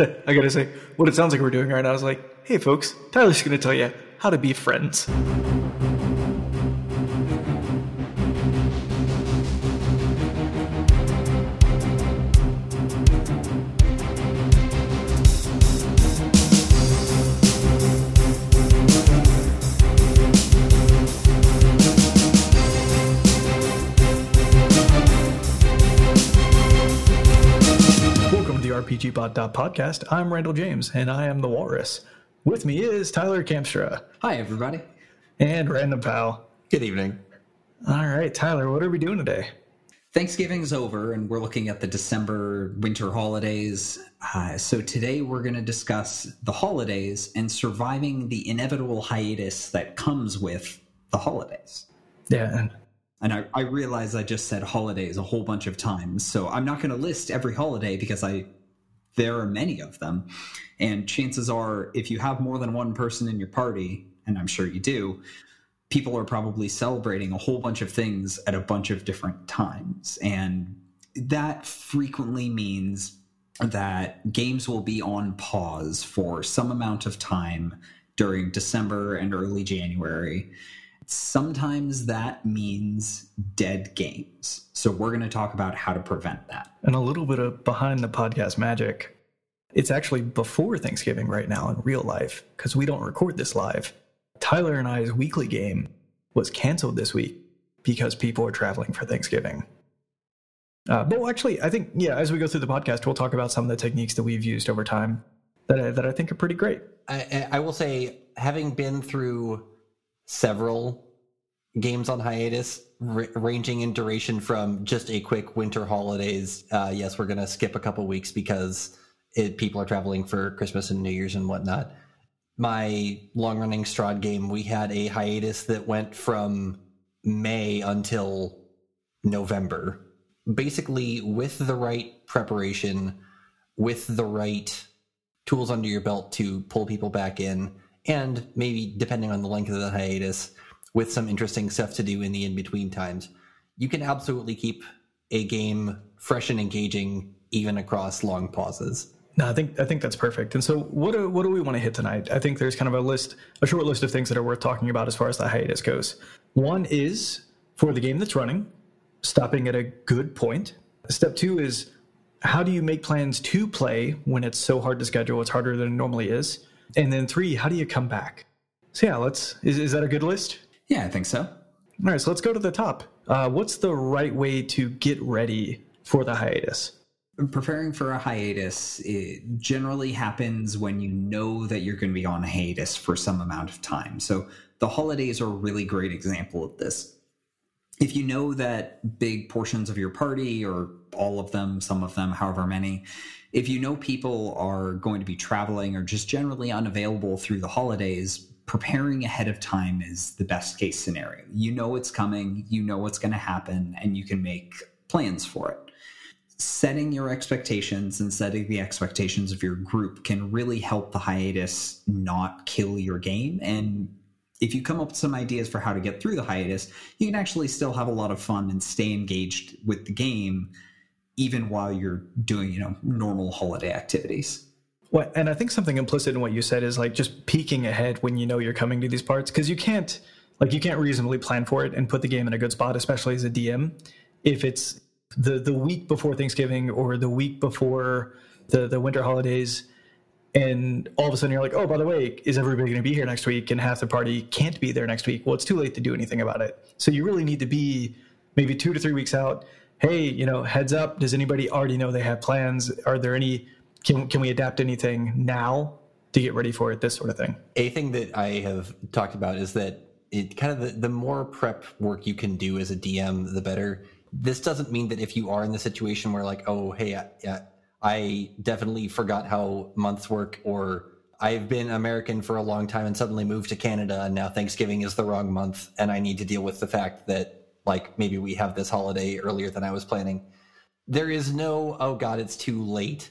I gotta say, what it sounds like we're doing right now is like, hey folks, Tyler's gonna tell you how to be friends. Podcast. I'm Randall James, and I am the Walrus. With me is Tyler Kamstra Hi, everybody. and Random Pal. Good evening. All right, Tyler, what are we doing today? Thanksgiving's over, and we're looking at the December winter holidays. Uh, so today we're going to discuss the holidays and surviving the inevitable hiatus that comes with the holidays. Yeah, and And I, I realize I just said holidays a whole bunch of times, so I'm not going to list every holiday because I there are many of them, and chances are, if you have more than one person in your party, and I'm sure you do, people are probably celebrating a whole bunch of things at a bunch of different times, and that frequently means that games will be on pause for some amount of time during December and early January sometimes that means dead games. So we're going to talk about how to prevent that. and a little bit of behind the podcast magic. It's actually before Thanksgiving right now in real life because we don't record this live. Tyler and I's weekly game was canceled this week because people are traveling for Thanksgiving. Uh, but well, actually, I think yeah, as we go through the podcast, we'll talk about some of the techniques that we've used over time that I, that I think are pretty great. I, I will say, having been through several games on hiatus, r- ranging in duration from just a quick winter holidays. Uh, yes, we're going to skip a couple weeks because it, people are traveling for Christmas and New Year's and whatnot. My long running Strahd game, we had a hiatus that went from May until November. Basically, with the right preparation, with the right tools under your belt to pull people back in, and maybe depending on the length of the hiatus, with some interesting stuff to do in the in between times, you can absolutely keep a game fresh and engaging even across long pauses. No, I think I think that's perfect. And so, what do, what do we want to hit tonight? I think there's kind of a list, a short list of things that are worth talking about as far as the hiatus goes. One is for the game that's running, stopping at a good point. Step two is how do you make plans to play when it's so hard to schedule? It's harder than it normally is. And then three, how do you come back? So yeah, let's. Is is that a good list? Yeah, I think so. All right, so let's go to the top. Uh, what's the right way to get ready for the hiatus? Preparing for a hiatus it generally happens when you know that you're going to be on hiatus for some amount of time. So the holidays are a really great example of this. If you know that big portions of your party, or all of them, some of them, however many, if you know people are going to be traveling or just generally unavailable through the holidays, preparing ahead of time is the best case scenario. You know it's coming, you know what's going to happen, and you can make plans for it setting your expectations and setting the expectations of your group can really help the hiatus not kill your game and if you come up with some ideas for how to get through the hiatus you can actually still have a lot of fun and stay engaged with the game even while you're doing you know normal holiday activities What, and I think something implicit in what you said is like just peeking ahead when you know you're coming to these parts because you can't like you can't reasonably plan for it and put the game in a good spot, especially as a DM, if it's the the week before Thanksgiving or the week before the the winter holidays, and all of a sudden you're like, oh, by the way, is everybody going to be here next week? And half the party can't be there next week. Well, it's too late to do anything about it. So you really need to be maybe two to three weeks out. Hey, you know, heads up. Does anybody already know they have plans? Are there any can can we adapt anything now to get ready for it this sort of thing A thing that I have talked about is that it kind of the, the more prep work you can do as a DM, the better. This doesn't mean that if you are in the situation where like, oh, hey, I, I definitely forgot how months work, or I've been American for a long time and suddenly moved to Canada, and now Thanksgiving is the wrong month, and I need to deal with the fact that like maybe we have this holiday earlier than I was planning. There is no, oh God, it's too late.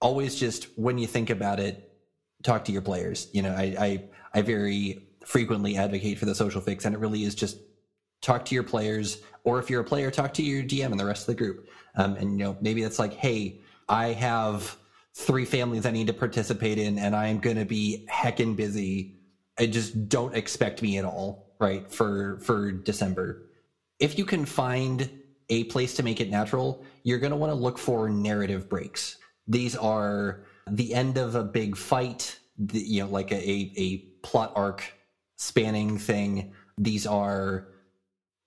Always just when you think about it, talk to your players. You know, I, I, I very frequently advocate for the social fix, and it really is just talk to your players, or if you're a player, talk to your DM and the rest of the group. Um, and you know, maybe it's like, hey, I have three families I need to participate in, and I am going to be heckin' busy. I just don't expect me at all, right? For for December, if you can find a place to make it natural, you're going to want to look for narrative breaks. These are the end of a big fight, the, you know, like a, a, a plot arc spanning thing. These are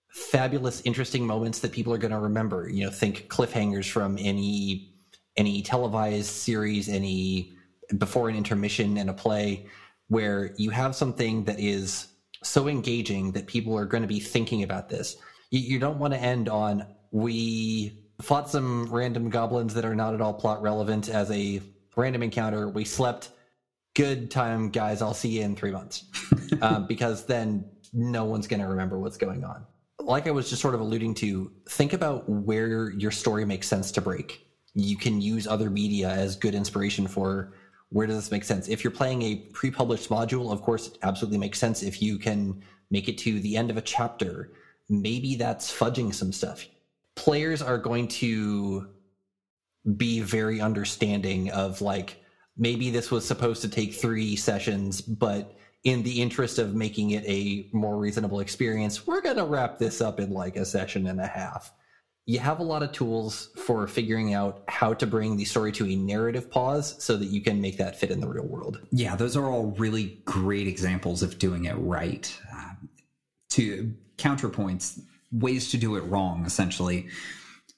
fabulous, interesting moments that people are going to remember. You know, think cliffhangers from any any televised series, any before an intermission in a play, where you have something that is so engaging that people are going to be thinking about this. You, you don't want to end on we fought some random goblins that are not at all plot relevant as a random encounter. We slept. Good time, guys. I'll see you in three months. um, because then no one's going to remember what's going on. Like I was just sort of alluding to, think about where your story makes sense to break. You can use other media as good inspiration for where does this make sense. If you're playing a pre published module, of course, it absolutely makes sense. If you can make it to the end of a chapter, maybe that's fudging some stuff players are going to be very understanding of like maybe this was supposed to take three sessions, but in the interest of making it a more reasonable experience, we're going to wrap this up in like a session and a half. You have a lot of tools for figuring out how to bring the story to a narrative pause so that you can make that fit in the real world. Yeah, those are all really great examples of doing it right. Um, to counterpoints, ways to do it wrong, essentially.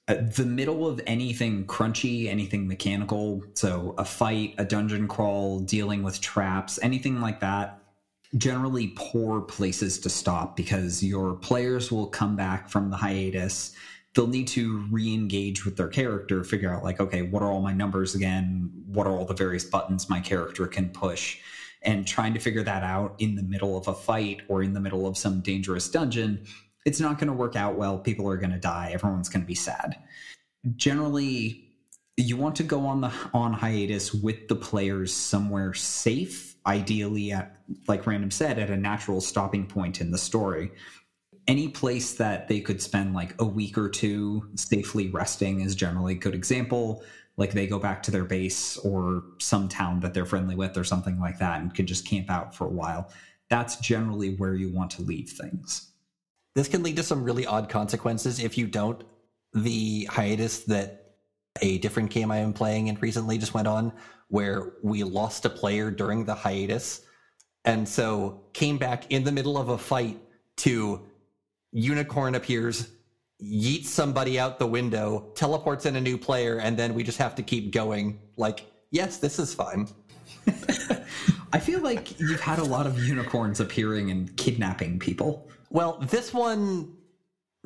Uh, the middle of anything crunchy, anything mechanical, so a fight, a dungeon crawl, dealing with traps, anything like that, generally poor places to stop because your players will come back from the hiatus. They'll need to re engage with their character, figure out, like, okay, what are all my numbers again? What are all the various buttons my character can push? And trying to figure that out in the middle of a fight or in the middle of some dangerous dungeon it's not going to work out well. People are going to die. Everyone's going to be sad. Generally, you want to go on the on hiatus with the players somewhere safe, ideally at like random said at a natural stopping point in the story. Any place that they could spend like a week or two safely resting is generally a good example. Like they go back to their base or some town that they're friendly with or something like that and can just camp out for a while. That's generally where you want to leave things. This can lead to some really odd consequences if you don't. The hiatus that a different game I am playing and recently just went on, where we lost a player during the hiatus, and so came back in the middle of a fight to unicorn appears, yeets somebody out the window, teleports in a new player, and then we just have to keep going. Like, yes, this is fine. I feel like you've had a lot of unicorns appearing and kidnapping people. Well, this one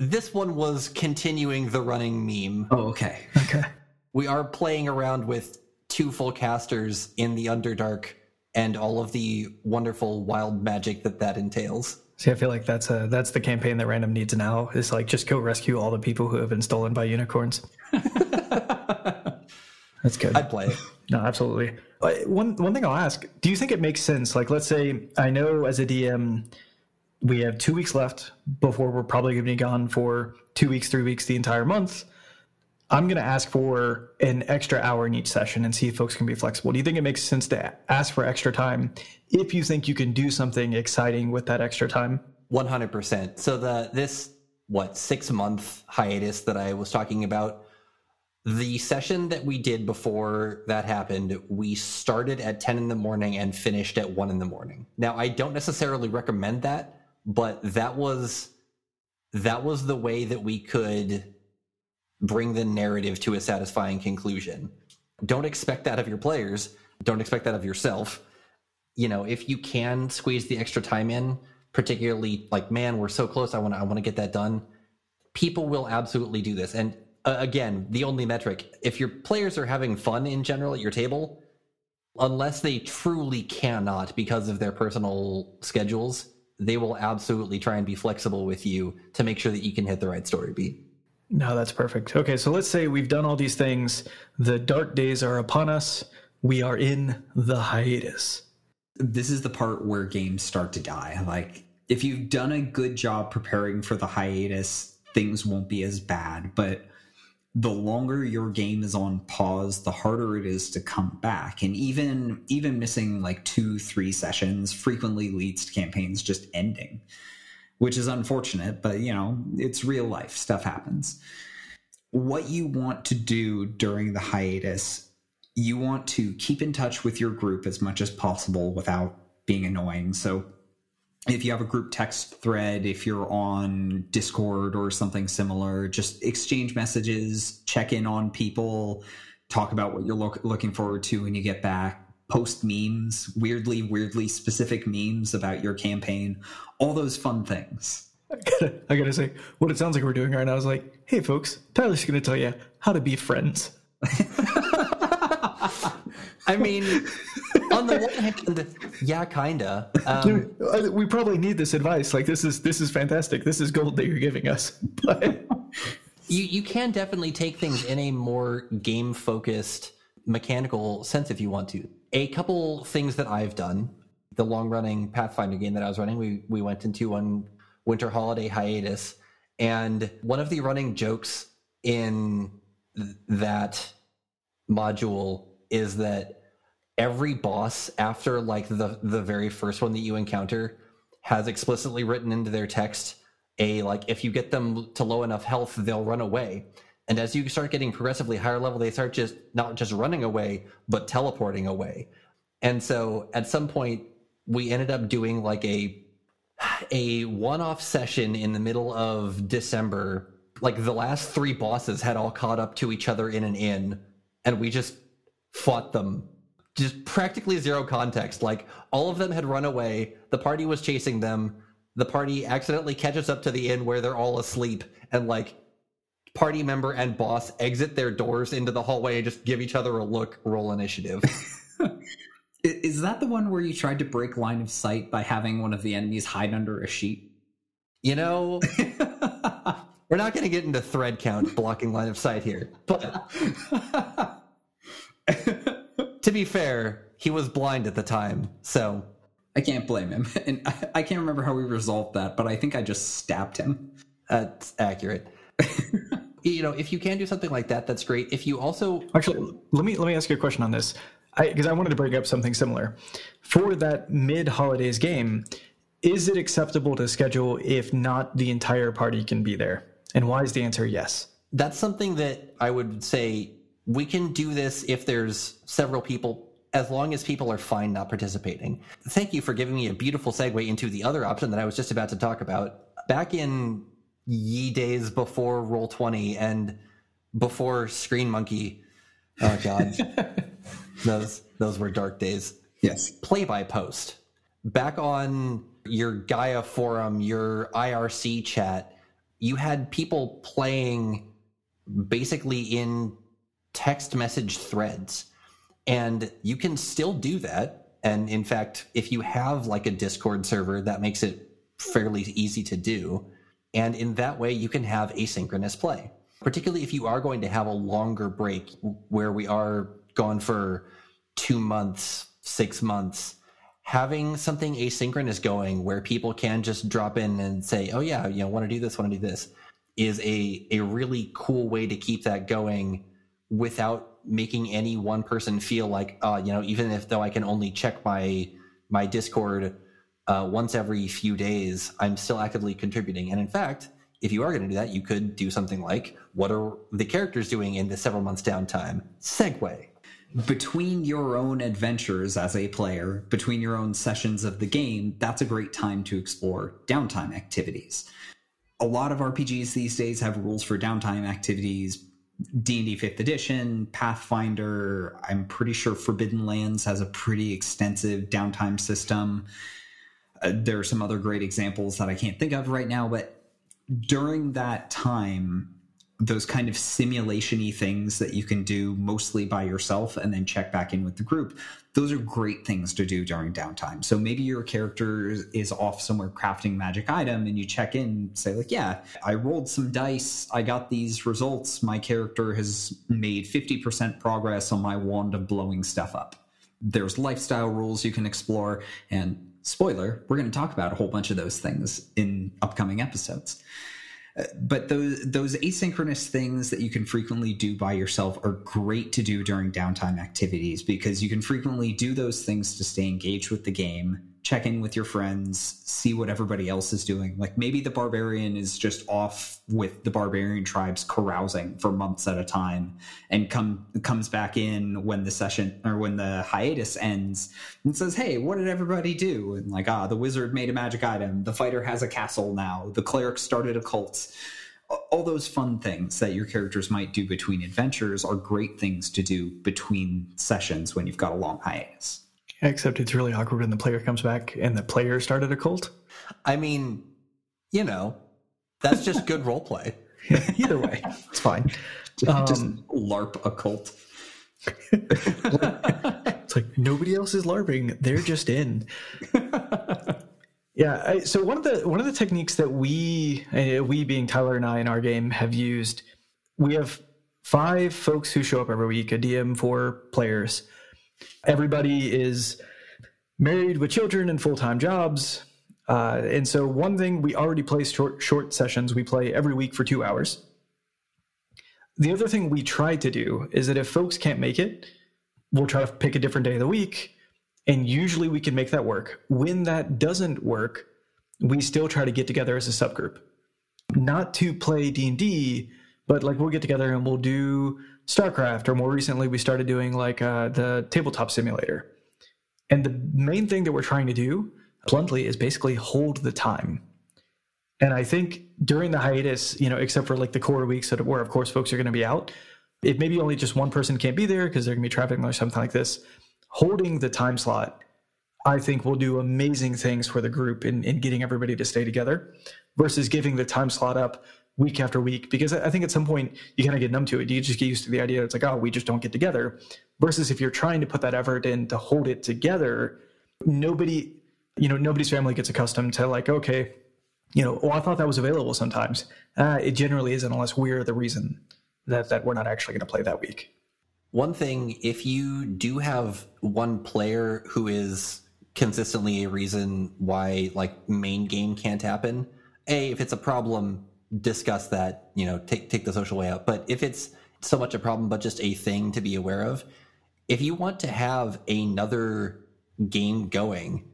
this one was continuing the running meme. Oh, okay. Okay. We are playing around with two full casters in the Underdark and all of the wonderful wild magic that that entails. See, I feel like that's a that's the campaign that Random needs now. Is like just go rescue all the people who have been stolen by unicorns. that's good. I'd play it. No, absolutely. Uh, One one thing I'll ask: Do you think it makes sense? Like, let's say I know as a DM, we have two weeks left before we're probably going to be gone for two weeks, three weeks, the entire month. I'm going to ask for an extra hour in each session and see if folks can be flexible. Do you think it makes sense to ask for extra time if you think you can do something exciting with that extra time? One hundred percent. So the this what six month hiatus that I was talking about, the session that we did before that happened, we started at ten in the morning and finished at one in the morning. Now I don't necessarily recommend that, but that was that was the way that we could bring the narrative to a satisfying conclusion. Don't expect that of your players. Don't expect that of yourself. You know, if you can squeeze the extra time in, particularly like, man, we're so close. I want to, I want to get that done. People will absolutely do this. And uh, again, the only metric, if your players are having fun in general at your table, unless they truly cannot because of their personal schedules, they will absolutely try and be flexible with you to make sure that you can hit the right story beat. No, that's perfect. Okay, so let's say we've done all these things. The dark days are upon us. We are in the hiatus. This is the part where games start to die. Like, if you've done a good job preparing for the hiatus, things won't be as bad. But the longer your game is on pause the harder it is to come back and even even missing like two three sessions frequently leads to campaigns just ending which is unfortunate but you know it's real life. Stuff happens. What you want to do during the hiatus you want to keep in touch with your group as much as possible without being annoying. So if you have a group text thread, if you're on Discord or something similar, just exchange messages, check in on people, talk about what you're lo- looking forward to when you get back, post memes, weirdly, weirdly specific memes about your campaign, all those fun things. I gotta, I gotta say, what it sounds like we're doing right now is like, hey, folks, Tyler's gonna tell you how to be friends. I mean, on the one hand, yeah, kinda. Um, we probably need this advice. Like this is this is fantastic. This is gold that you're giving us. But you you can definitely take things in a more game focused mechanical sense if you want to. A couple things that I've done. The long running Pathfinder game that I was running, we we went into one winter holiday hiatus, and one of the running jokes in th- that module is that every boss after like the the very first one that you encounter has explicitly written into their text a like if you get them to low enough health they'll run away and as you start getting progressively higher level they start just not just running away but teleporting away and so at some point we ended up doing like a a one-off session in the middle of december like the last three bosses had all caught up to each other in an inn and we just fought them just practically zero context. Like all of them had run away. The party was chasing them. The party accidentally catches up to the inn where they're all asleep, and like party member and boss exit their doors into the hallway and just give each other a look. Roll initiative. Is that the one where you tried to break line of sight by having one of the enemies hide under a sheet? You know, we're not going to get into thread count blocking line of sight here, but to be fair, he was blind at the time, so I can't blame him. And I, I can't remember how we resolved that, but I think I just stabbed him. that's accurate. You know, if you can do something like that, that's great. If you also actually let me let me ask you a question on this, because I, I wanted to bring up something similar for that mid holidays game. Is it acceptable to schedule if not the entire party can be there? And why is the answer yes? That's something that I would say we can do this if there's several people as long as people are fine not participating. Thank you for giving me a beautiful segue into the other option that I was just about to talk about. Back in ye days before Roll Twenty and before Screen Monkey, oh god, those those were dark days. Yes, play by post. Back on your Gaia forum, your IRC chat, you had people playing basically in text message threads. And you can still do that. And in fact, if you have like a Discord server, that makes it fairly easy to do. And in that way, you can have asynchronous play, particularly if you are going to have a longer break where we are gone for two months, six months. Having something asynchronous going where people can just drop in and say, oh, yeah, you know, want to do this, want to do this is a, a really cool way to keep that going without making any one person feel like, uh, you know, even if though I can only check my my Discord uh, once every few days, I'm still actively contributing. And in fact, if you are going to do that, you could do something like, what are the characters doing in the several months downtime? Segue. Between your own adventures as a player, between your own sessions of the game, that's a great time to explore downtime activities. A lot of RPGs these days have rules for downtime activities, D&D 5th edition, Pathfinder, I'm pretty sure Forbidden Lands has a pretty extensive downtime system. Uh, there are some other great examples that I can't think of right now, but during that time, those kind of simulation-y things that you can do mostly by yourself and then check back in with the group those are great things to do during downtime. So maybe your character is off somewhere crafting magic item and you check in say like yeah i rolled some dice. I got these results. My character has made 50% progress on my wand of blowing stuff up. There's lifestyle rules you can explore and spoiler we're going to talk about a whole bunch of those things in upcoming episodes. Uh, but those those asynchronous things that you can frequently do by yourself are great to do during downtime activities because you can frequently do those things to stay engaged with the game check in with your friends see what everybody else is doing. Like maybe the barbarian is just off with the barbarian tribes carousing for months at a time and come comes back in when the session or when the hiatus ends and says hey what did everybody do? And like ah the wizard made a magic item. The fighter has a castle now. The cleric started a cult. All those fun things that your characters might do between adventures are great things to do between sessions when you've got a long hiatus Except it's really awkward when the player comes back and the player started a cult. I mean, you know, that's just good role play. Either way, it's fine. just um, LARP a cult. it's like nobody else is LARPing; they're just in. yeah. I, so one of the one of the techniques that we we being Tyler and I in our game have used, we have five folks who show up every week, a DM, four players Everybody is married with children and full time jobs. Uh, and so, one thing we already play short, short sessions, we play every week for two hours. The other thing we try to do is that if folks can't make it, we'll try to pick a different day of the week. And usually we can make that work. When that doesn't work, we still try to get together as a subgroup. Not to play D&D, but like we'll get together and we'll do StarCraft, or more recently, we started doing like uh, the tabletop simulator. And the main thing that we're trying to do, bluntly, is basically hold the time. And I think during the hiatus, you know, except for like the core weeks that where, of course, folks are going to be out, if maybe only just one person can't be there because they're going to be traveling or something like this, holding the time slot, I think will do amazing things for the group in, in getting everybody to stay together versus giving the time slot up week after week because I think at some point you kind of get numb to it. You just get used to the idea it's like, oh, we just don't get together. Versus if you're trying to put that effort in to hold it together, nobody, you know, nobody's family gets accustomed to like, okay, you know, oh, I thought that was available sometimes. Uh, it generally isn't unless we're the reason that that we're not actually going to play that week. One thing, if you do have one player who is consistently a reason why like main game can't happen, a if it's a problem discuss that, you know, take take the social way out. But if it's so much a problem, but just a thing to be aware of, if you want to have another game going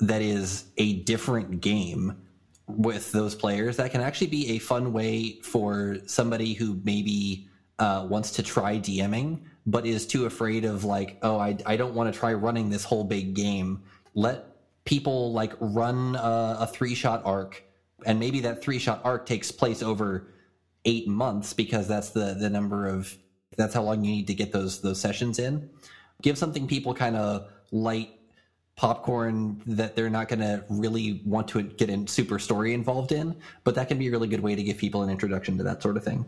that is a different game with those players, that can actually be a fun way for somebody who maybe uh, wants to try DMing, but is too afraid of like, oh, I, I don't want to try running this whole big game. Let people like run a, a three shot arc and maybe that three shot arc takes place over eight months because that's the the number of that's how long you need to get those those sessions in. Give something people kind of light popcorn that they're not going to really want to get in super story involved in, but that can be a really good way to give people an introduction to that sort of thing.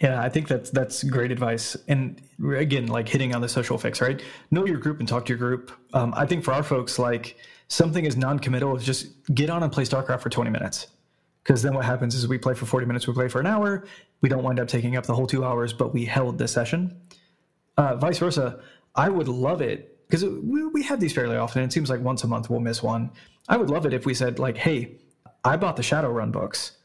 Yeah, I think that's that's great advice. And again, like hitting on the social fix, right? Know your group and talk to your group. Um, I think for our folks, like something is non-committal is just get on and play StarCraft for 20 minutes. Because then what happens is we play for 40 minutes, we play for an hour. We don't wind up taking up the whole two hours, but we held the session. Uh, vice versa, I would love it because we, we have these fairly often. It seems like once a month we'll miss one. I would love it if we said, like, hey, I bought the Shadowrun books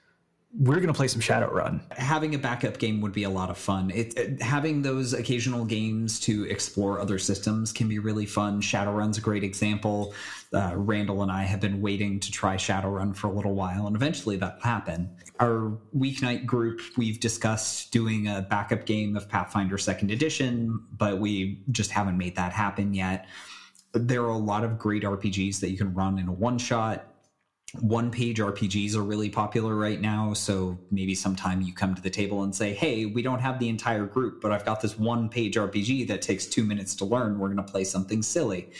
we're going to play some Shadowrun. Having a backup game would be a lot of fun. It, it, having those occasional games to explore other systems can be really fun. Shadowrun's a great example. Uh, Randall and I have been waiting to try Shadowrun for a little while, and eventually that'll happen. Our weeknight group, we've discussed doing a backup game of Pathfinder Second Edition, but we just haven't made that happen yet. There are a lot of great RPGs that you can run in a one shot one page RPGs are really popular right now. So maybe sometime you come to the table and say, hey, we don't have the entire group, but I've got this one page RPG that takes two minutes to learn. We're going to play something silly.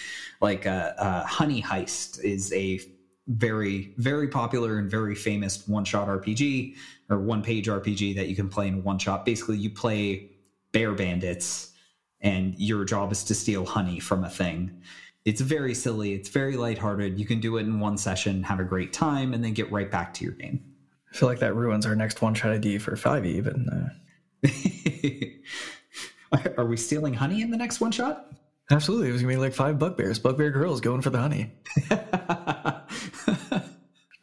Like uh, uh, Honey Heist is a very, very popular and very famous one shot RPG or one page RPG that you can play in one shot. Basically, you play bear bandits and your job is to steal honey from a thing it's very silly. It's very lighthearted. You can do it in one session, have a great time, and then get right back to your game. I feel like that ruins our next one shot ID for 5e, but. Uh... Are we stealing honey in the next one shot? Absolutely. It was going to be like five bugbears, bugbear girls going for the honey.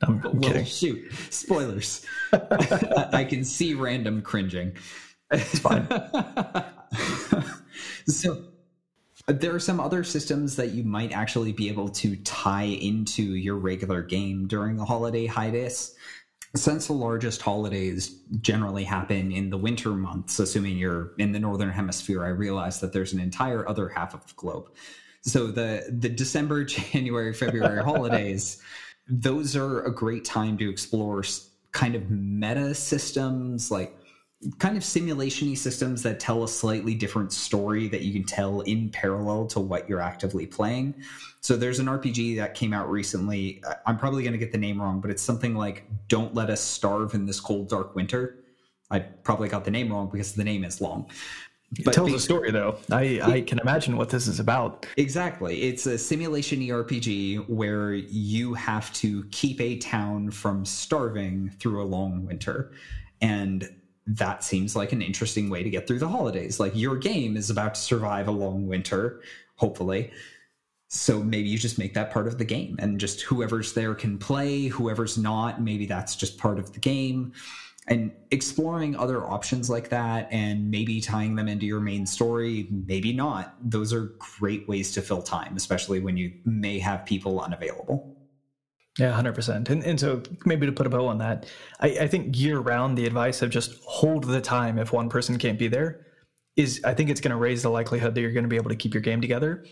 well, kidding. shoot, spoilers. I can see random cringing. It's fine. so there are some other systems that you might actually be able to tie into your regular game during the holiday hiatus. Since the largest holidays generally happen in the winter months, assuming you're in the northern hemisphere, I realize that there's an entire other half of the globe. So the the December, January, February holidays, those are a great time to explore kind of meta systems like kind of simulationy systems that tell a slightly different story that you can tell in parallel to what you're actively playing. So there's an RPG that came out recently. I'm probably going to get the name wrong, but it's something like "Don't Let Us Starve in This Cold Dark Winter." I probably got the name wrong because the name is long. But it tells a story, though. I, I can imagine what this is about. Exactly. It's a simulation RPG where you have to keep a town from starving through a long winter. And that seems like an interesting way to get through the holidays. Like your game is about to survive a long winter, hopefully. So maybe you just make that part of the game and just whoever's there can play, whoever's not, maybe that's just part of the game. And exploring other options like that and maybe tying them into your main story, maybe not. Those are great ways to fill time, especially when you may have people unavailable. Yeah, hundred percent. And and so maybe to put a bow on that, I, I think year round the advice of just hold the time if one person can't be there is I think it's going to raise the likelihood that you're going to be able to keep your game together.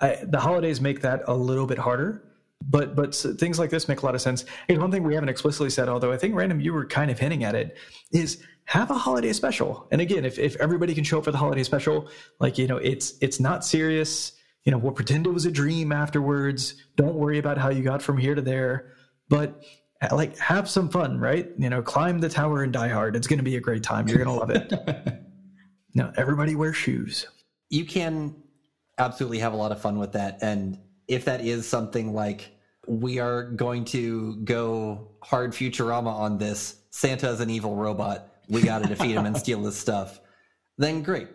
I, the holidays make that a little bit harder, but but things like this make a lot of sense. And one thing we haven't explicitly said, although I think random you were kind of hinting at it, is have a holiday special. And again, if if everybody can show up for the holiday special, like you know, it's it's not serious you know, we'll pretend it was a dream afterwards. Don't worry about how you got from here to there, but uh, like have some fun, right? You know, climb the tower and die hard. It's going to be a great time. You're going to love it. now, everybody wear shoes. You can absolutely have a lot of fun with that. And if that is something like we are going to go hard Futurama on this, Santa is an evil robot. We got to defeat him and steal his stuff. Then great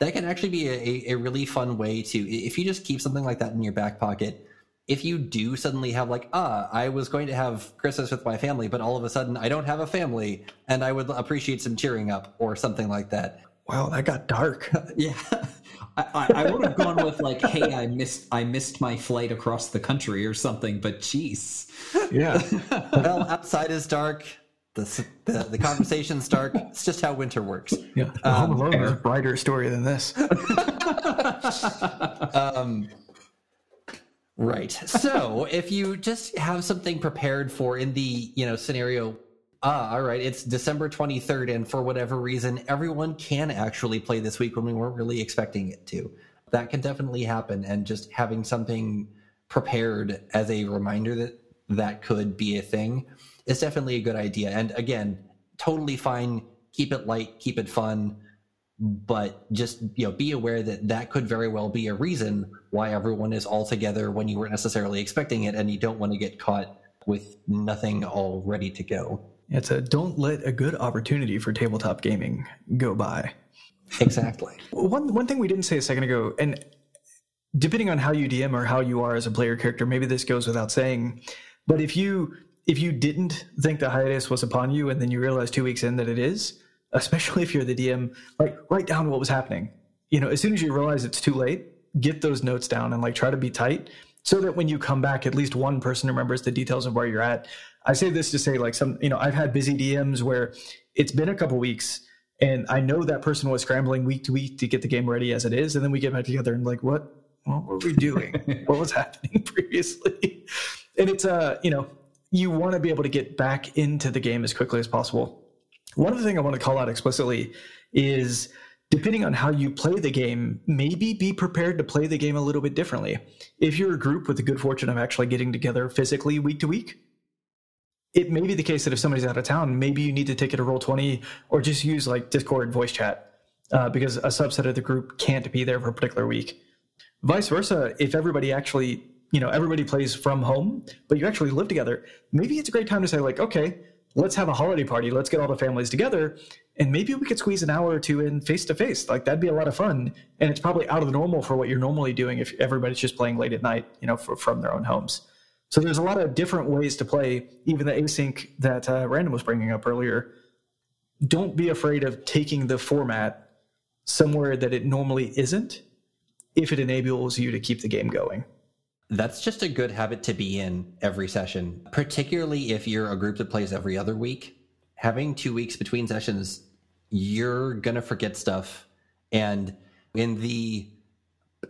that can actually be a, a really fun way to if you just keep something like that in your back pocket if you do suddenly have like ah i was going to have christmas with my family but all of a sudden i don't have a family and i would appreciate some cheering up or something like that. Wow that got dark. Yeah. I, I, would have gone with like hey i missed i missed my flight across the country or something but jeez. Yeah. Well outside is dark the, the, the conversation's dark. It's just how winter works. Yeah, um, Home Alone is a brighter story than this. um, right. So if you just have something prepared for in the you know scenario, ah, all right, it's December twenty third, and for whatever reason, everyone can actually play this week when we weren't really expecting it to. That can definitely happen, and just having something prepared as a reminder that that could be a thing is definitely a good idea. And again, totally fine. Keep it light, keep it fun, but just you know, be aware that that could very well be a reason why everyone is all together when you weren't necessarily expecting it, and you don't want to get caught with nothing all ready to go. It's a don't let a good opportunity for tabletop gaming go by. Exactly. one one thing we didn't say a second ago, and depending on how you DM or how you are as a player character, maybe this goes without saying, but if you if you didn't think the hiatus was upon you and then you realize two weeks in that it is, especially if you're the DM, like write down what was happening. You know, as soon as you realize it's too late, get those notes down and like try to be tight so that when you come back, at least one person remembers the details of where you're at. I say this to say, like, some, you know, I've had busy DMs where it's been a couple weeks and I know that person was scrambling week to week to get the game ready as it is. And then we get back together and like, what, what were we doing? what was happening previously? And it's, uh, you know, you want to be able to get back into the game as quickly as possible. One other thing I want to call out explicitly is depending on how you play the game, maybe be prepared to play the game a little bit differently. If you're a group with the good fortune of actually getting together physically week to week, it may be the case that if somebody's out of town, maybe you need to take it to Roll20 or just use like Discord voice chat uh, because a subset of the group can't be there for a particular week. Vice versa, if everybody actually you know everybody plays from home but you actually live together maybe it's a great time to say like okay let's have a holiday party let's get all the families together and maybe we could squeeze an hour or two in face to face like that'd be a lot of fun and it's probably out of the normal for what you're normally doing if everybody's just playing late at night you know for, from their own homes So there's a lot of different ways to play, even the async that uh, Random was bringing up earlier. Don't be afraid of taking the format somewhere that it normally isn't if it enables you to keep the game going. That's just a good habit to be in every session, particularly if you're a group that plays every other week. Having two weeks between sessions, you're going to forget stuff. And in the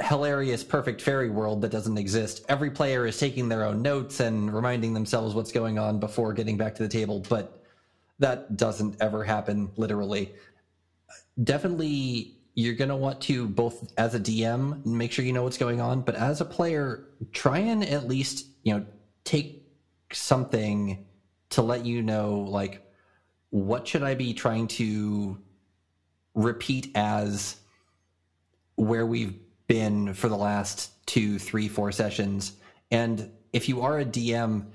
hilarious perfect fairy world that doesn't exist, every player is taking their own notes and reminding themselves what's going on before getting back to the table. But that doesn't ever happen, literally. Definitely you're going to want to both as a DM make sure you know what's going on, but as a player, try and at least, you know, take something to let you know like what should I be trying to repeat as where we've been for the last two, three, four sessions. And if you are a DM,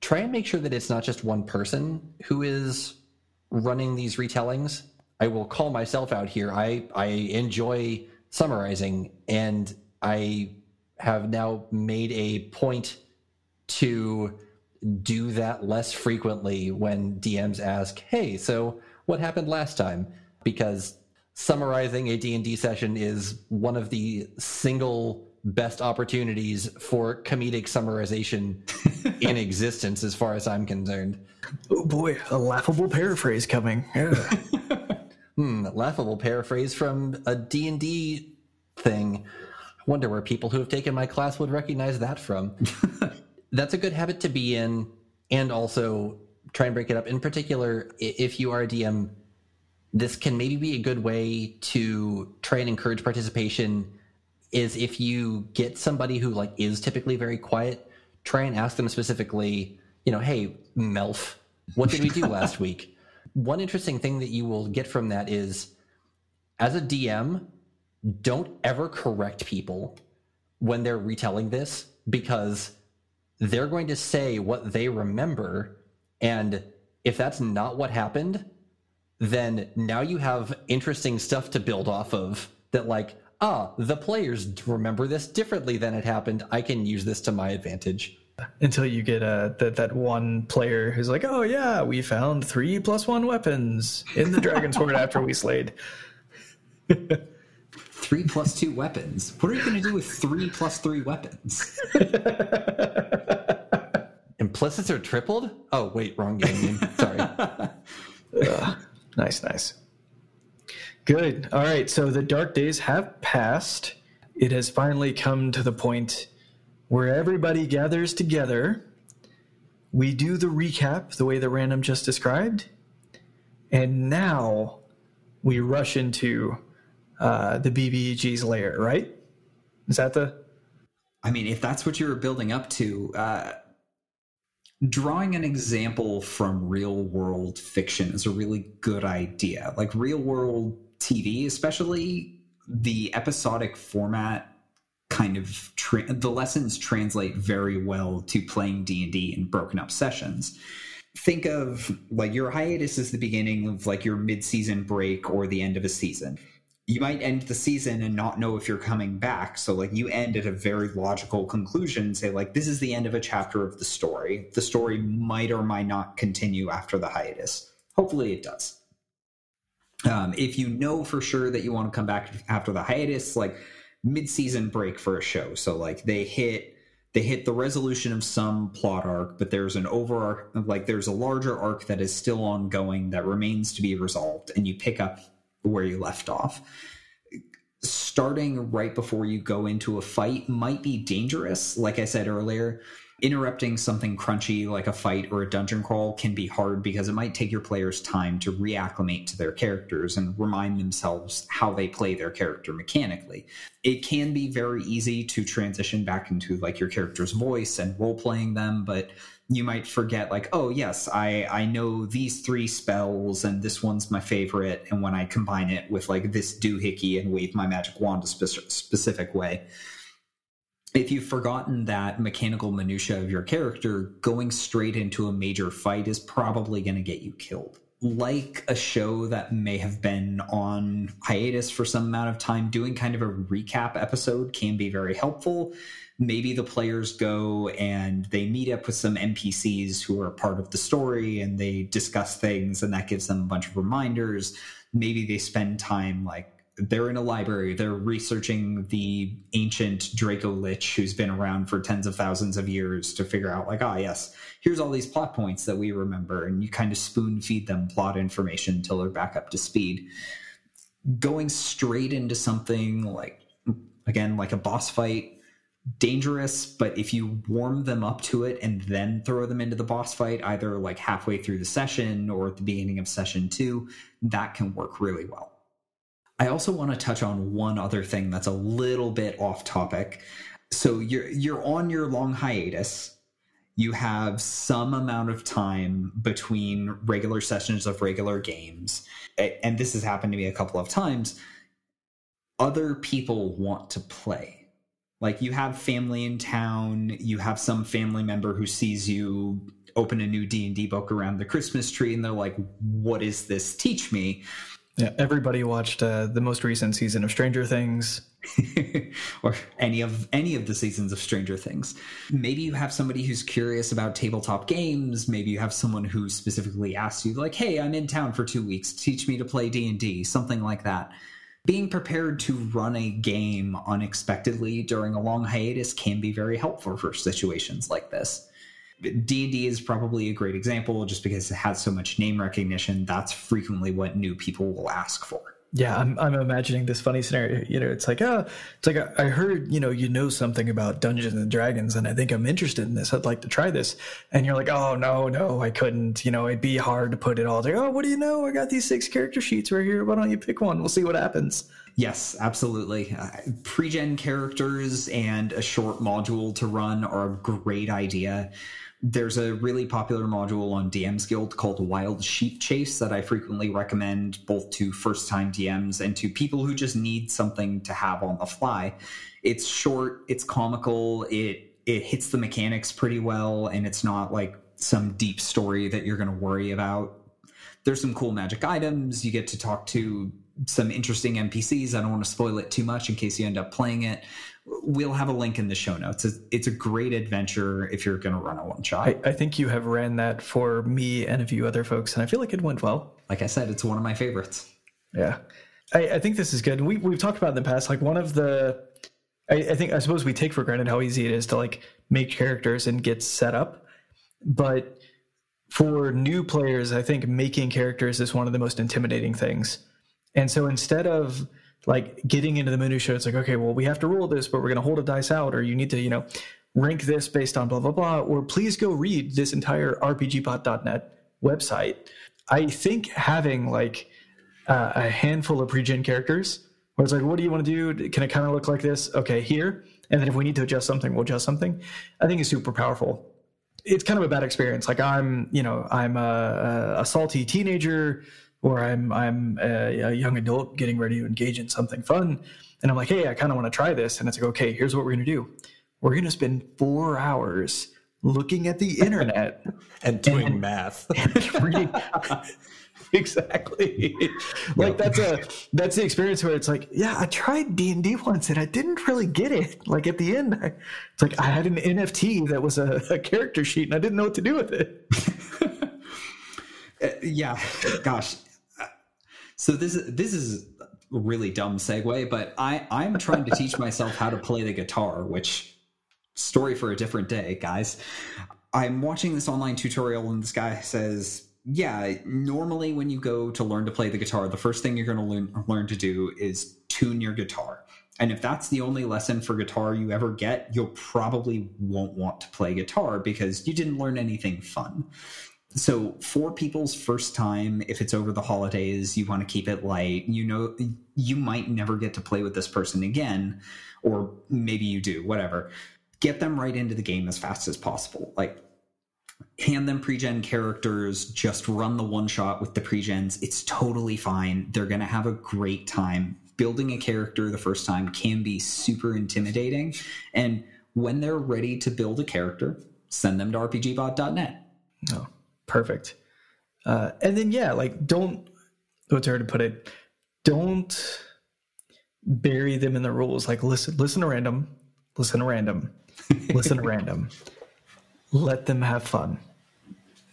try and make sure that it's not just one person who is running these retellings I will call myself out here. I I enjoy summarizing, and I have now made a point to do that less frequently when DMs ask, "Hey, so what happened last time?" Because summarizing a D&D session is one of the single best opportunities for comedic summarization in existence as far as I'm concerned. Oh boy, a laughable paraphrase coming. Yeah. Hmm, laughable paraphrase from a D&D thing. I wonder where people who have taken my class would recognize that from. That's a good habit to be in and also try and break it up. In particular, if you are a DM, this can maybe be a good way to try and encourage participation is if you get somebody who like is typically very quiet, try and ask them specifically, you know, hey, Melf, what did we do last week? One interesting thing that you will get from that is as a DM, don't ever correct people when they're retelling this because they're going to say what they remember. And if that's not what happened, then now you have interesting stuff to build off of that, like, ah, the players remember this differently than it happened. I can use this to my advantage until you get uh, that that one player who's like, "Oh yeah, we found three plus one weapons in the Dragon's Hoard after we slayed." three plus two weapons. What are you going to do with three plus three weapons? Implicits are tripled? Oh wait, wrong game. Name. Sorry. uh, nice, nice. Good. All right. So the dark days have passed. It has finally come to the point where everybody gathers together. We do the recap the way that Random just described. And now we rush into uh, the BBEG's lair, right? Is that the. I mean, if that's what you were building up to, uh, drawing an example from real world fiction is a really good idea. Like real world TV, especially the episodic format kind of tra- the lessons translate very well to playing D&D in broken up sessions. Think of like your hiatus is the beginning of like your mid-season break or the end of a season. You might end the season and not know if you're coming back. So like you end at a very logical conclusion, say like this is the end of a chapter of the story. The story might or might not continue after the hiatus. Hopefully it does. Um, if you know for sure that you want to come back after the hiatus, like mid-season break for a show. So like they hit they hit the resolution of some plot arc, but there's an over like there's a larger arc that is still ongoing that remains to be resolved, and you pick up where you left off. Starting right before you go into a fight might be dangerous. Like I said earlier, interrupting something crunchy like a fight or a dungeon crawl can be hard because it might take your players time to reacclimate to their characters and remind themselves how they play their character mechanically. It can be very easy to transition back into like your character's voice and role playing them, but you might forget like oh yes i i know these three spells and this one's my favorite and when i combine it with like this doohickey and wave my magic wand a spe- specific way if you've forgotten that mechanical minutia of your character, going straight into a major fight is probably going to get you killed. like a show that may have been on hiatus for some amount of time, doing kind of a recap episode can be very helpful. Maybe the players go and they meet up with some NPCs who are part of the story and they discuss things, and that gives them a bunch of reminders. Maybe they spend time like they're in a library. They're researching the ancient draco lich who's been around for tens of thousands of years to figure out like ah yes here's all these plot points that we remember and you kind of spoon feed them plot information until they're back up to speed. Going straight into something like again like a boss fight dangerous but if you warm them up to it and then throw them into the boss fight either like halfway through the session or at the beginning of session 2 that can work really well I also want to touch on one other thing that's a little bit off topic. So you're you're on your long hiatus. You have some amount of time between regular sessions of regular games. And this has happened to me a couple of times. Other people want to play. Like you have family in town, you have some family member who sees you open a new D&D book around the Christmas tree and they're like, "What is this? Teach me." Yeah, everybody watched uh, the most recent season of Stranger Things, or any of any of the seasons of Stranger Things. Maybe you have somebody who's curious about tabletop games. Maybe you have someone who specifically asks you, like, "Hey, I'm in town for two weeks. Teach me to play D and D," something like that. Being prepared to run a game unexpectedly during a long hiatus can be very helpful for situations like this. D&D is probably a great example just because it has so much name recognition. That's frequently what new people will ask for. Yeah, I'm, I'm imagining this funny scenario. You know, it's like, oh, it's like I heard, you know, you know something about Dungeons and Dragons, and I think I'm interested in this. I'd like to try this. And you're like, oh no, no, I couldn't. You know, it'd be hard to put it all. It's like, oh, what do you know? I got these six character sheets right here. Why don't you pick one? We'll see what happens. Yes, absolutely. Uh, pre-gen characters and a short module to run are a great idea there's a really popular module on DM's Guild called Wild Sheep Chase that I frequently recommend both to first time DMs and to people who just need something to have on the fly. It's short, it's comical, it it hits the mechanics pretty well, and it's not like some deep story that you're going to worry about. There's some cool magic items. You get to talk to some interesting NPCs. I don't want to spoil it too much in case you end up playing it we'll have a link in the show notes. It's, it's a great adventure if you're going to run a one shot. I, I, think you have ran that for me and a few other folks, and I feel like it went well. Like I said, it's one of my favorites. Yeah, I, I think this is good. We we've talked about in the past. Like one of the, I, I think I suppose we take for granted how easy it is to like make characters and get set up, but for new players, I think making characters is one of the most intimidating things. And so instead of like getting into the minutia it's like okay well we have to roll this but we're going to hold a dice out or you need to you know rank this based on blah blah blah or please go read this entire rpgbot.net website. I think having like uh, a handful of pre-gen characters where it's like what do you want to do? Can it kind of look like this? Okay here. And then if we need to adjust something we'll adjust something. I think is super powerful. It's kind of a bad experience. Like i'm you know i'm a, a salty teenager or I'm I'm a, a, young adult getting ready to engage in something fun, and I'm like, hey, I kind of want to try this, and it's like, okay, here's what we're gonna do. We're gonna spend four hours looking at the internet and doing and, math, and reading. exactly. Like that's a that's the experience where it's like yeah i tried d&d once and i didn't really get it. Like at the end I, it's like i had an nft that was a, a character sheet and i didn't know what to do with it. Uh, yeah. Gosh so this is this is a really dumb segue, but I I'm trying to teach myself how to play the guitar, which story for a different day, guys. I'm watching this online tutorial and this guy says, "Yeah, normally when you go to learn to play the guitar, the first thing you're going to learn learn to do is tune your guitar." And if that's the only lesson for guitar you ever get, you'll probably won't want to play guitar because you didn't learn anything fun so for people's first time if it's over the holidays you want to keep it light you know you might never get to play with this person again or maybe you do whatever. Get them right into the game as fast as possible. Like hand them pre-gen characters just run the one shot with the pre-gens it's totally fine. They're going to have a great time. Building a character the first time can be super intimidating and when they're ready to build a character send them to rpgbot.net oh Perfect. Uh, and then yeah, like don't what's hard to put it? Don't bury them in the rules. Like listen, listen to random, listen to random, listen to random. Let them have fun.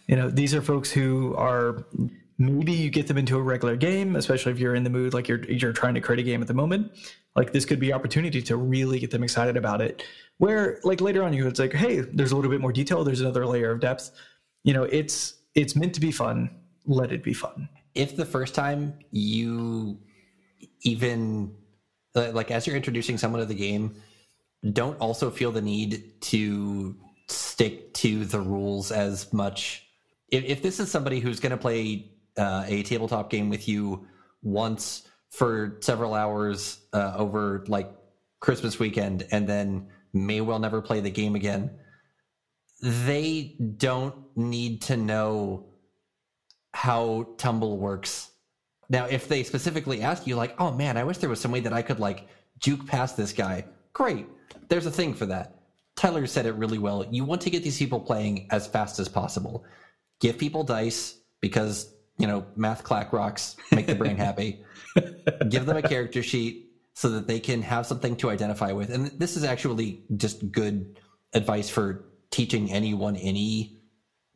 You know, these are folks who are maybe you get them into a regular game, especially if you're in the mood, like you're you're trying to create a game at the moment. Like this could be opportunity to really get them excited about it. Where like later on, you it's like, hey, there's a little bit more detail. There's another layer of depth. You know, it's it's meant to be fun. Let it be fun. If the first time you even like as you're introducing someone to the game, don't also feel the need to stick to the rules as much. If, if this is somebody who's going to play uh, a tabletop game with you once for several hours uh, over like Christmas weekend and then may well never play the game again, they don't need to know how tumble works. Now, if they specifically ask you, like, oh man, I wish there was some way that I could like juke past this guy, great. There's a thing for that. Tyler said it really well. You want to get these people playing as fast as possible. Give people dice because, you know, math clack rocks make the brain happy. Give them a character sheet so that they can have something to identify with. And this is actually just good advice for teaching anyone any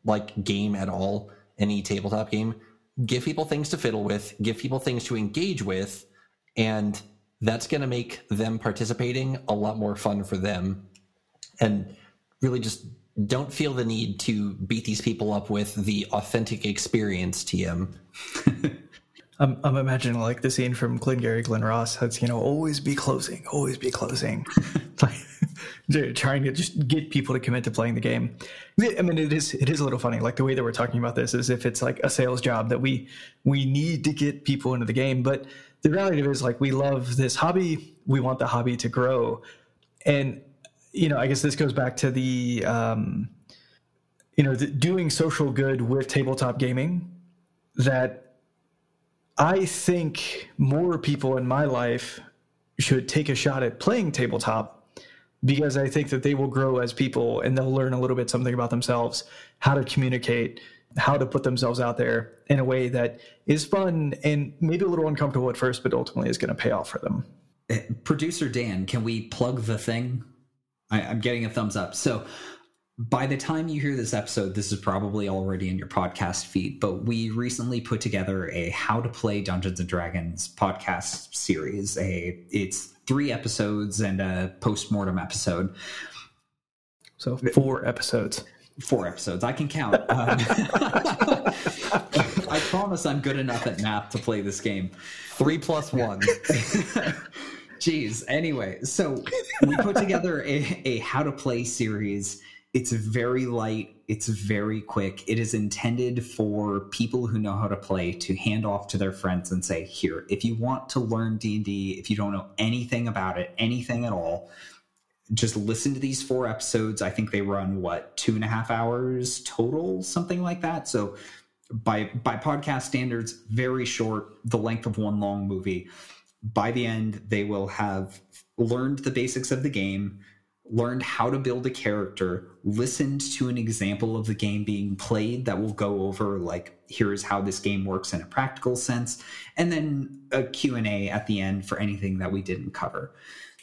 like game at all, any tabletop game. Give people things to fiddle with, give people things to engage with, and that's going to make them participating a lot more fun for them. And really just don't feel the need to beat these people up with the authentic experience TM. I'm, I'm imagining like the scene from Glengarry Glen Ross that's you know always be closing always be closing. Like trying to just get people to commit to playing the game. I mean it is it is a little funny. Like the way that we're talking about this is if it's like a sales job that we we need to get people into the game. But the reality is like we love this hobby. We want the hobby to grow. And you know i guess this goes back to the um you know the, doing social good with tabletop gaming that I think more people in my life should take a shot at playing tabletop because I think that they will grow as people and they'll learn a little bit something about themselves, how to communicate, how to put themselves out there in a way that is fun and maybe a little uncomfortable at first, but ultimately is going to pay off for them. Eh, Producer Dan, can we plug the thing? I, am getting a thumbs up. So by the time you hear this episode, this is probably already in your podcast feed, but we recently put together a how to play Dungeons and Dragons podcast series. A it's three episodes and a post-mortem episode. So four episodes. Four episodes. I can count. Um, I promise I'm good enough at math to play this game. Three plus one. Jeez. Anyway, so we put together a, a how to play series it's very light. It's very quick. It is intended for people who know how to play to hand off to their friends and say here if you want to learn d&d if you don't know anything about it anything at all just listen to these four episodes. I think they run what two and a half hours total something like that. So by by podcast standards very short the length of one long movie. By the end they will have learned the basics of the game learned how to build a character, listened to an example of the game being played that will go over like here's how this game works in a practical sense, and then a Q&A at the end for anything that we didn't cover.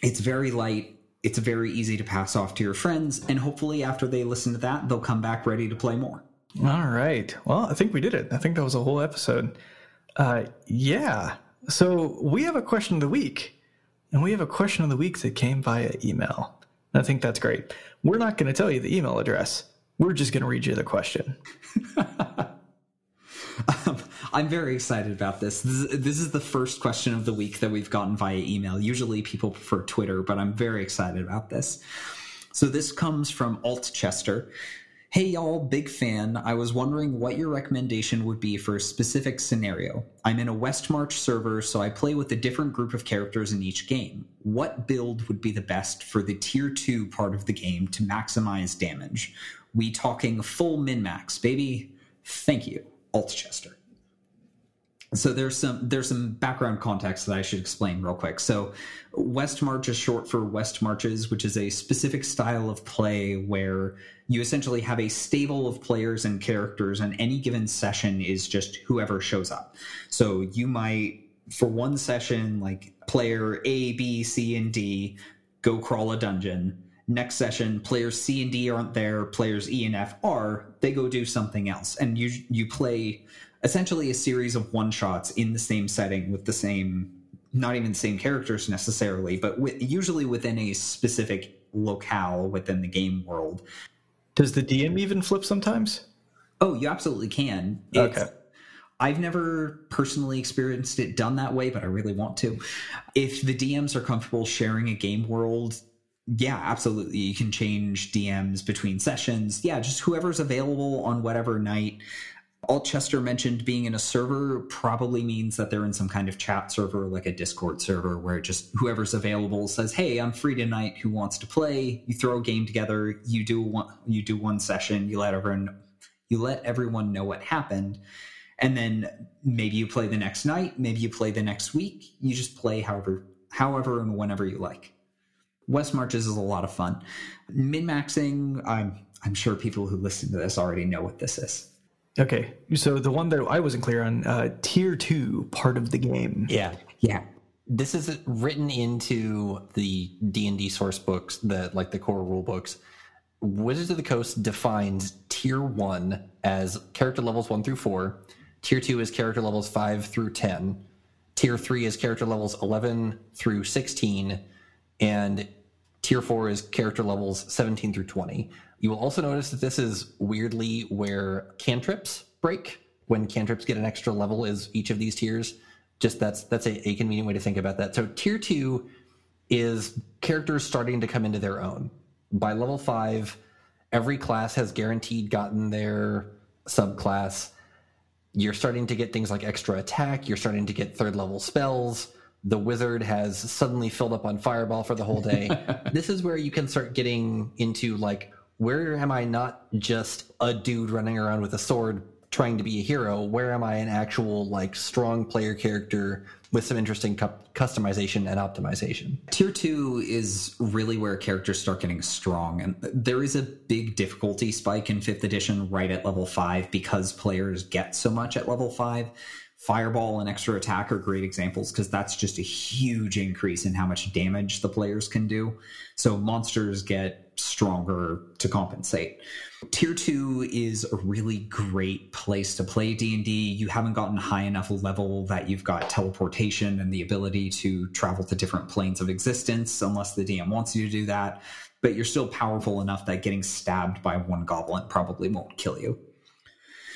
It's very light, it's very easy to pass off to your friends, and hopefully after they listen to that, they'll come back ready to play more. All right. Well, I think we did it. I think that was a whole episode. Uh, yeah. So we have a question of the week, and we have a question of the week that came via email. I think that's great. We're not going to tell you the email address. We're just going to read you the question. um, I'm very excited about this. this. Is, this is the first question of the week that we've gotten via email. Usually people prefer Twitter, but I'm very excited about this. So this comes from Altchester. Hey y'all, big fan. I was wondering what your recommendation would be for a specific scenario. I'm in a Westmarch server, so I play with a different group of characters in each game. What build would be the best for the tier 2 part of the game to maximize damage? We talking full min max, baby? Thank you, Altchester. So there's some there's some background context that I should explain real quick. So West March is short for West Marches, which is a specific style of play where you essentially have a stable of players and characters, and any given session is just whoever shows up. So you might for one session like player A, B, C, and D go crawl a dungeon. Next session, players C and D aren't there. Players E and F are. They go do something else, and you you play essentially a series of one shots in the same setting with the same not even the same characters necessarily but with, usually within a specific locale within the game world does the dm even flip sometimes oh you absolutely can it's, okay I've never personally experienced it done that way, but I really want to. If the DMs are comfortable sharing a game world, yeah, absolutely. You can change DMs between sessions. Yeah, just whoever's available on whatever night. Altchester mentioned being in a server probably means that they're in some kind of chat server, like a Discord server, where just whoever's available says, "Hey, I'm free tonight. Who wants to play?" You throw a game together. You do one. You do one session. You let everyone. You let everyone know what happened, and then maybe you play the next night. Maybe you play the next week. You just play however, however, and whenever you like. West Marches is a lot of fun. Min maxing. I'm I'm sure people who listen to this already know what this is. Okay, so the one that I wasn't clear on, uh, tier two part of the game. Yeah, yeah. This is written into the D and D source books, the like the core rule books. Wizards of the Coast defines tier one as character levels one through four. Tier two is character levels five through ten. Tier three is character levels eleven through sixteen, and tier four is character levels seventeen through twenty. You will also notice that this is weirdly where cantrips break. When cantrips get an extra level, is each of these tiers. Just that's that's a, a convenient way to think about that. So tier two is characters starting to come into their own. By level five, every class has guaranteed gotten their subclass. You're starting to get things like extra attack. You're starting to get third level spells. The wizard has suddenly filled up on fireball for the whole day. this is where you can start getting into like where am I not just a dude running around with a sword trying to be a hero? Where am I an actual like strong player character with some interesting cu- customization and optimization? Tier 2 is really where characters start getting strong and there is a big difficulty spike in 5th edition right at level 5 because players get so much at level 5 Fireball and extra attack are great examples because that's just a huge increase in how much damage the players can do. So monsters get stronger to compensate. Tier 2 is a really great place to play D&D. You haven't gotten high enough level that you've got teleportation and the ability to travel to different planes of existence unless the DM wants you to do that, but you're still powerful enough that getting stabbed by one goblin probably won't kill you.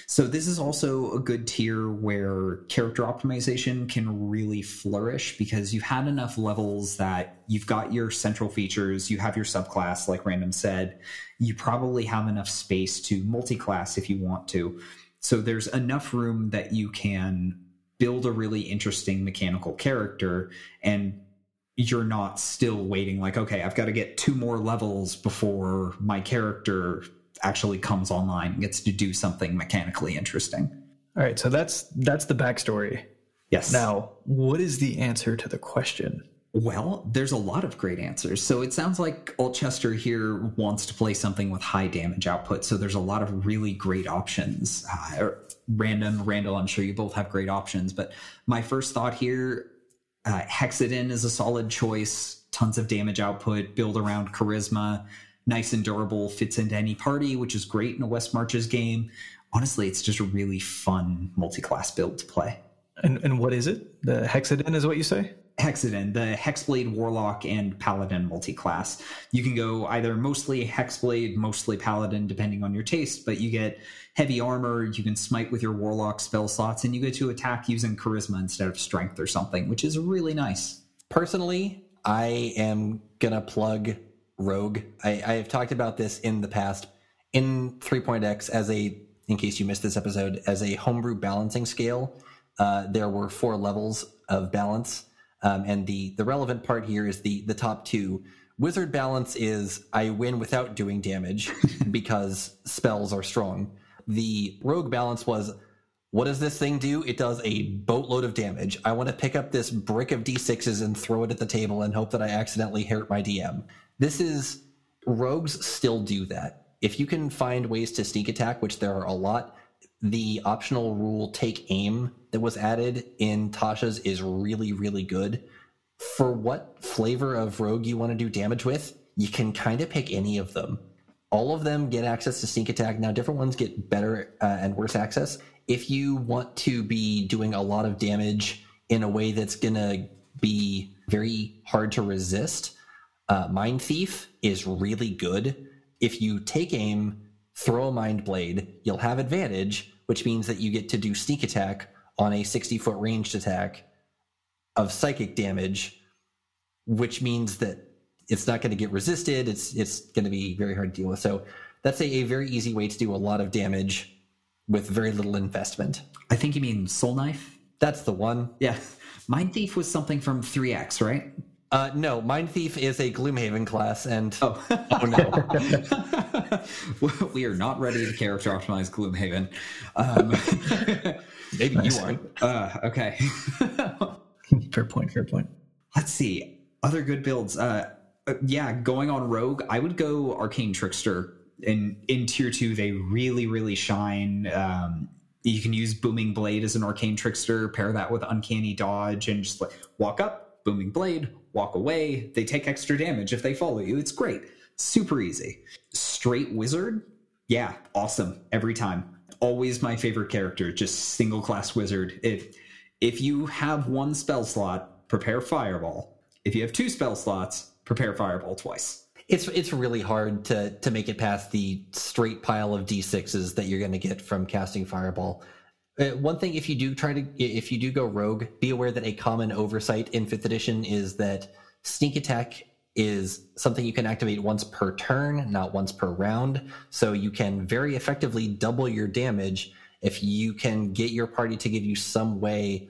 So this is also a good tier where character optimization can really flourish because you've had enough levels that you've got your central features, you have your subclass, like Random said, you probably have enough space to multi-class if you want to. So there's enough room that you can build a really interesting mechanical character and you're not still waiting like okay i've got to get two more levels before my character actually comes online and gets to do something mechanically interesting. All right, so that's that's the backstory. Yes. Now, what is the answer to the question? Well, there's a lot of great answers. So it sounds like Altchester here wants to play something with high damage output. So there's a lot of really great options. Uh, random, Randall, I'm sure you both have great options. But my first thought here uh, Hexadin is a solid choice. Tons of damage output, build around charisma nice and durable, fits into any party, which is great in a West Marches game. Honestly, it's just a really fun multi-class build to play. And, and what is it? The Hexadin is what you say? Hexadin, the Hexblade Warlock and Paladin multi-class. You can go either mostly Hexblade, mostly Paladin, depending on your taste, but you get heavy armor, you can smite with your Warlock spell slots, and you get to attack using Charisma instead of Strength or something, which is really nice. Personally, I am gonna plug rogue. I, I have talked about this in the past in 3.x as a, in case you missed this episode, as a homebrew balancing scale. Uh, there were four levels of balance, um, and the the relevant part here is the the top two. Wizard balance is I win without doing damage because spells are strong. The rogue balance was what does this thing do? It does a boatload of damage. I want to pick up this brick of d6s and throw it at the table and hope that I accidentally hurt my DM. This is rogues still do that. If you can find ways to sneak attack, which there are a lot, the optional rule take aim that was added in Tasha's is really, really good. For what flavor of rogue you want to do damage with, you can kind of pick any of them. All of them get access to sneak attack. Now, different ones get better uh, and worse access. If you want to be doing a lot of damage in a way that's going to be very hard to resist, uh, Mind Thief is really good. If you take aim, throw a Mind Blade, you'll have advantage, which means that you get to do sneak attack on a 60 foot ranged attack of psychic damage, which means that it's not going to get resisted. It's it's going to be very hard to deal with. So that's a, a very easy way to do a lot of damage with very little investment. I think you mean Soul Knife. That's the one. Yeah, Mind Thief was something from 3X, right? Uh, no, Mind Thief is a Gloomhaven class, and oh, oh no, we are not ready to character optimize Gloomhaven. Um, Maybe you aren't. Uh, okay. fair point. Fair point. Let's see other good builds. Uh, uh, yeah, going on Rogue, I would go Arcane Trickster. In in tier two, they really really shine. Um, you can use Booming Blade as an Arcane Trickster. Pair that with Uncanny Dodge, and just like walk up, Booming Blade, walk away. They take extra damage if they follow you. It's great, super easy. Straight Wizard, yeah, awesome every time. Always my favorite character. Just single class Wizard. If if you have one spell slot, prepare Fireball. If you have two spell slots, prepare Fireball twice. It's it's really hard to to make it past the straight pile of d6s that you're going to get from casting Fireball. Uh, one thing, if you do try to, if you do go rogue, be aware that a common oversight in fifth edition is that sneak attack is something you can activate once per turn, not once per round. So you can very effectively double your damage if you can get your party to give you some way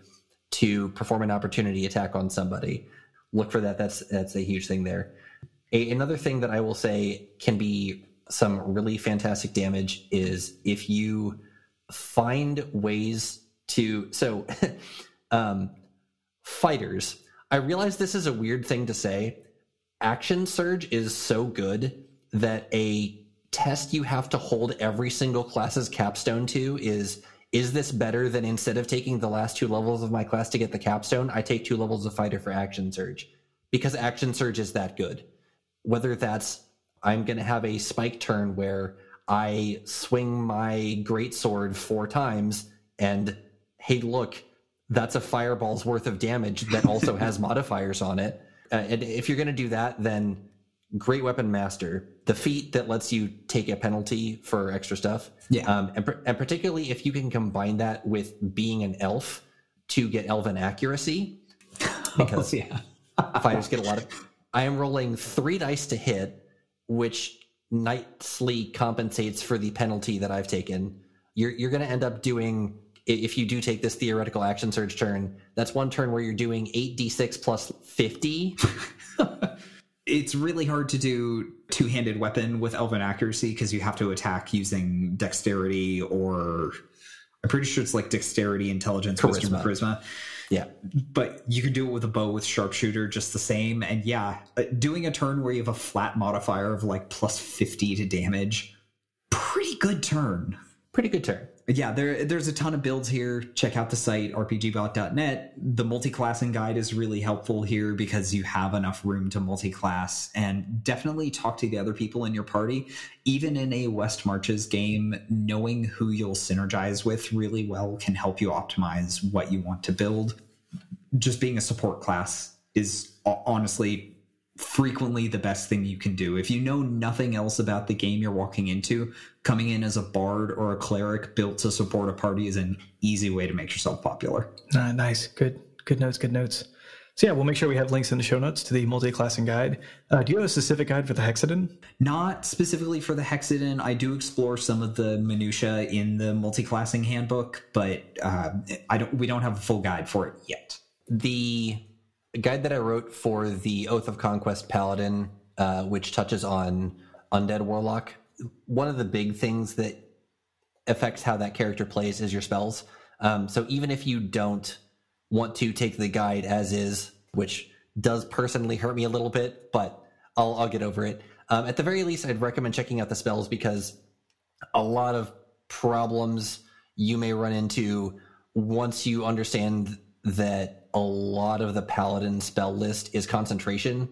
to perform an opportunity attack on somebody look for that. That's that's a huge thing there. A, another thing that I will say can be some really fantastic damage is if you find ways to so um, fighters. I realize this is a weird thing to say. Action surge is so good that a test you have to hold every single class's capstone to is is this better than instead of taking the last two levels of my class to get the capstone, I take two levels of fighter for action surge? Because action surge is that good. Whether that's I'm going to have a spike turn where I swing my great sword four times and hey, look, that's a fireball's worth of damage that also has modifiers on it. Uh, and if you're going to do that, then great weapon master the feat that lets you take a penalty for extra stuff yeah um, and, and particularly if you can combine that with being an elf to get elven accuracy because oh, yeah. fighters get a lot of i am rolling three dice to hit which nicely compensates for the penalty that i've taken. You're, you're going to end up doing if you do take this theoretical action surge turn that's one turn where you're doing 8d6 plus 50 it's really hard to do two-handed weapon with elven accuracy because you have to attack using dexterity or i'm pretty sure it's like dexterity intelligence charisma. wisdom charisma yeah. But you can do it with a bow with sharpshooter just the same. And yeah uh, doing a turn where you have a flat modifier of like plus 50 to damage pretty good turn pretty good turn yeah, there there's a ton of builds here. Check out the site rpgbot.net. The multi-classing guide is really helpful here because you have enough room to multi-class and definitely talk to the other people in your party. Even in a West Marches game, knowing who you'll synergize with really well can help you optimize what you want to build. Just being a support class is honestly frequently the best thing you can do. If you know nothing else about the game you're walking into, coming in as a bard or a cleric built to support a party is an easy way to make yourself popular. Ah, nice. Good good notes, good notes. So yeah, we'll make sure we have links in the show notes to the multi-classing guide. Uh, do you have a specific guide for the Hexadin? Not specifically for the Hexadin. I do explore some of the minutia in the multi-classing handbook, but uh, I don't. We don't have a full guide for it yet. The guide that I wrote for the Oath of Conquest Paladin, uh, which touches on Undead Warlock. One of the big things that affects how that character plays is your spells. Um, so even if you don't want to take the guide as is, which does personally hurt me a little bit, but I'll, I'll get over it. Um, at the very least, I'd recommend checking out the spells because a lot of problems you may run into once you understand that a lot of the paladin spell list is concentration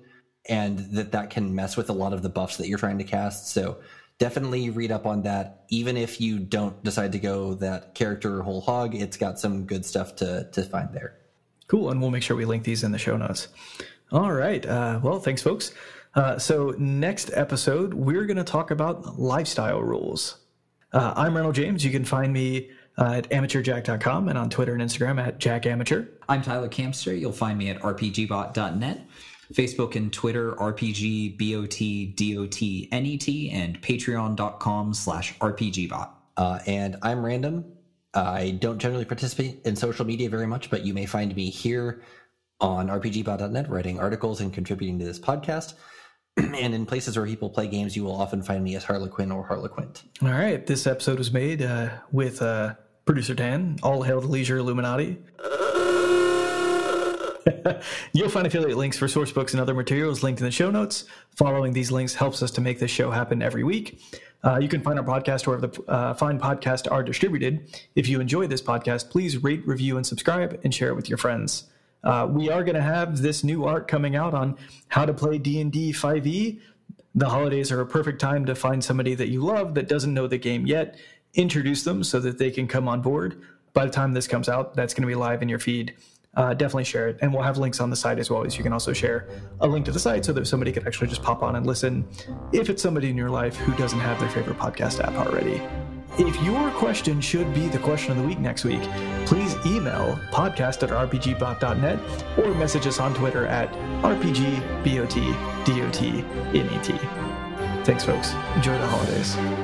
and that that can mess with a lot of the buffs that you're trying to cast. So definitely read up on that. Even if you don't decide to go that character whole hog, it's got some good stuff to to find there. Cool, and we'll make sure we link these in the show notes. All right. Uh, well, thanks, folks. Uh, so next episode, we're going to talk about lifestyle rules. Uh, I'm Randall James. You can find me uh, at amateurjack.com and on Twitter and Instagram at jackamateur. I'm Tyler Kamstra. You'll find me at rpgbot.net. Facebook and Twitter, RPGBOTDOTNET, and patreon.com slash RPGbot. Uh, and I'm random. I don't generally participate in social media very much, but you may find me here on rpgbot.net writing articles and contributing to this podcast. and in places where people play games, you will often find me as Harlequin or Harlequint. All right. This episode was made uh, with uh, producer Dan. All hail the leisure Illuminati. You'll find affiliate links for source books and other materials linked in the show notes. Following these links helps us to make this show happen every week. Uh, you can find our podcast wherever the uh, fine podcasts are distributed. If you enjoy this podcast, please rate, review, and subscribe, and share it with your friends. Uh, we are going to have this new art coming out on how to play D&D 5e. The holidays are a perfect time to find somebody that you love that doesn't know the game yet, introduce them so that they can come on board. By the time this comes out, that's going to be live in your feed. Uh, definitely share it. And we'll have links on the site as well as you can also share a link to the site so that somebody could actually just pop on and listen if it's somebody in your life who doesn't have their favorite podcast app already. If your question should be the question of the week next week, please email podcast at rpgbot.net or message us on Twitter at rpgbotdotnet. Thanks, folks. Enjoy the holidays.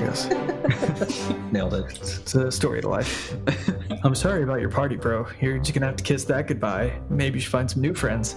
Well, that's how that goes. Nailed it. It's a story of life. I'm sorry about your party, bro. You're just gonna have to kiss that goodbye. Maybe you should find some new friends.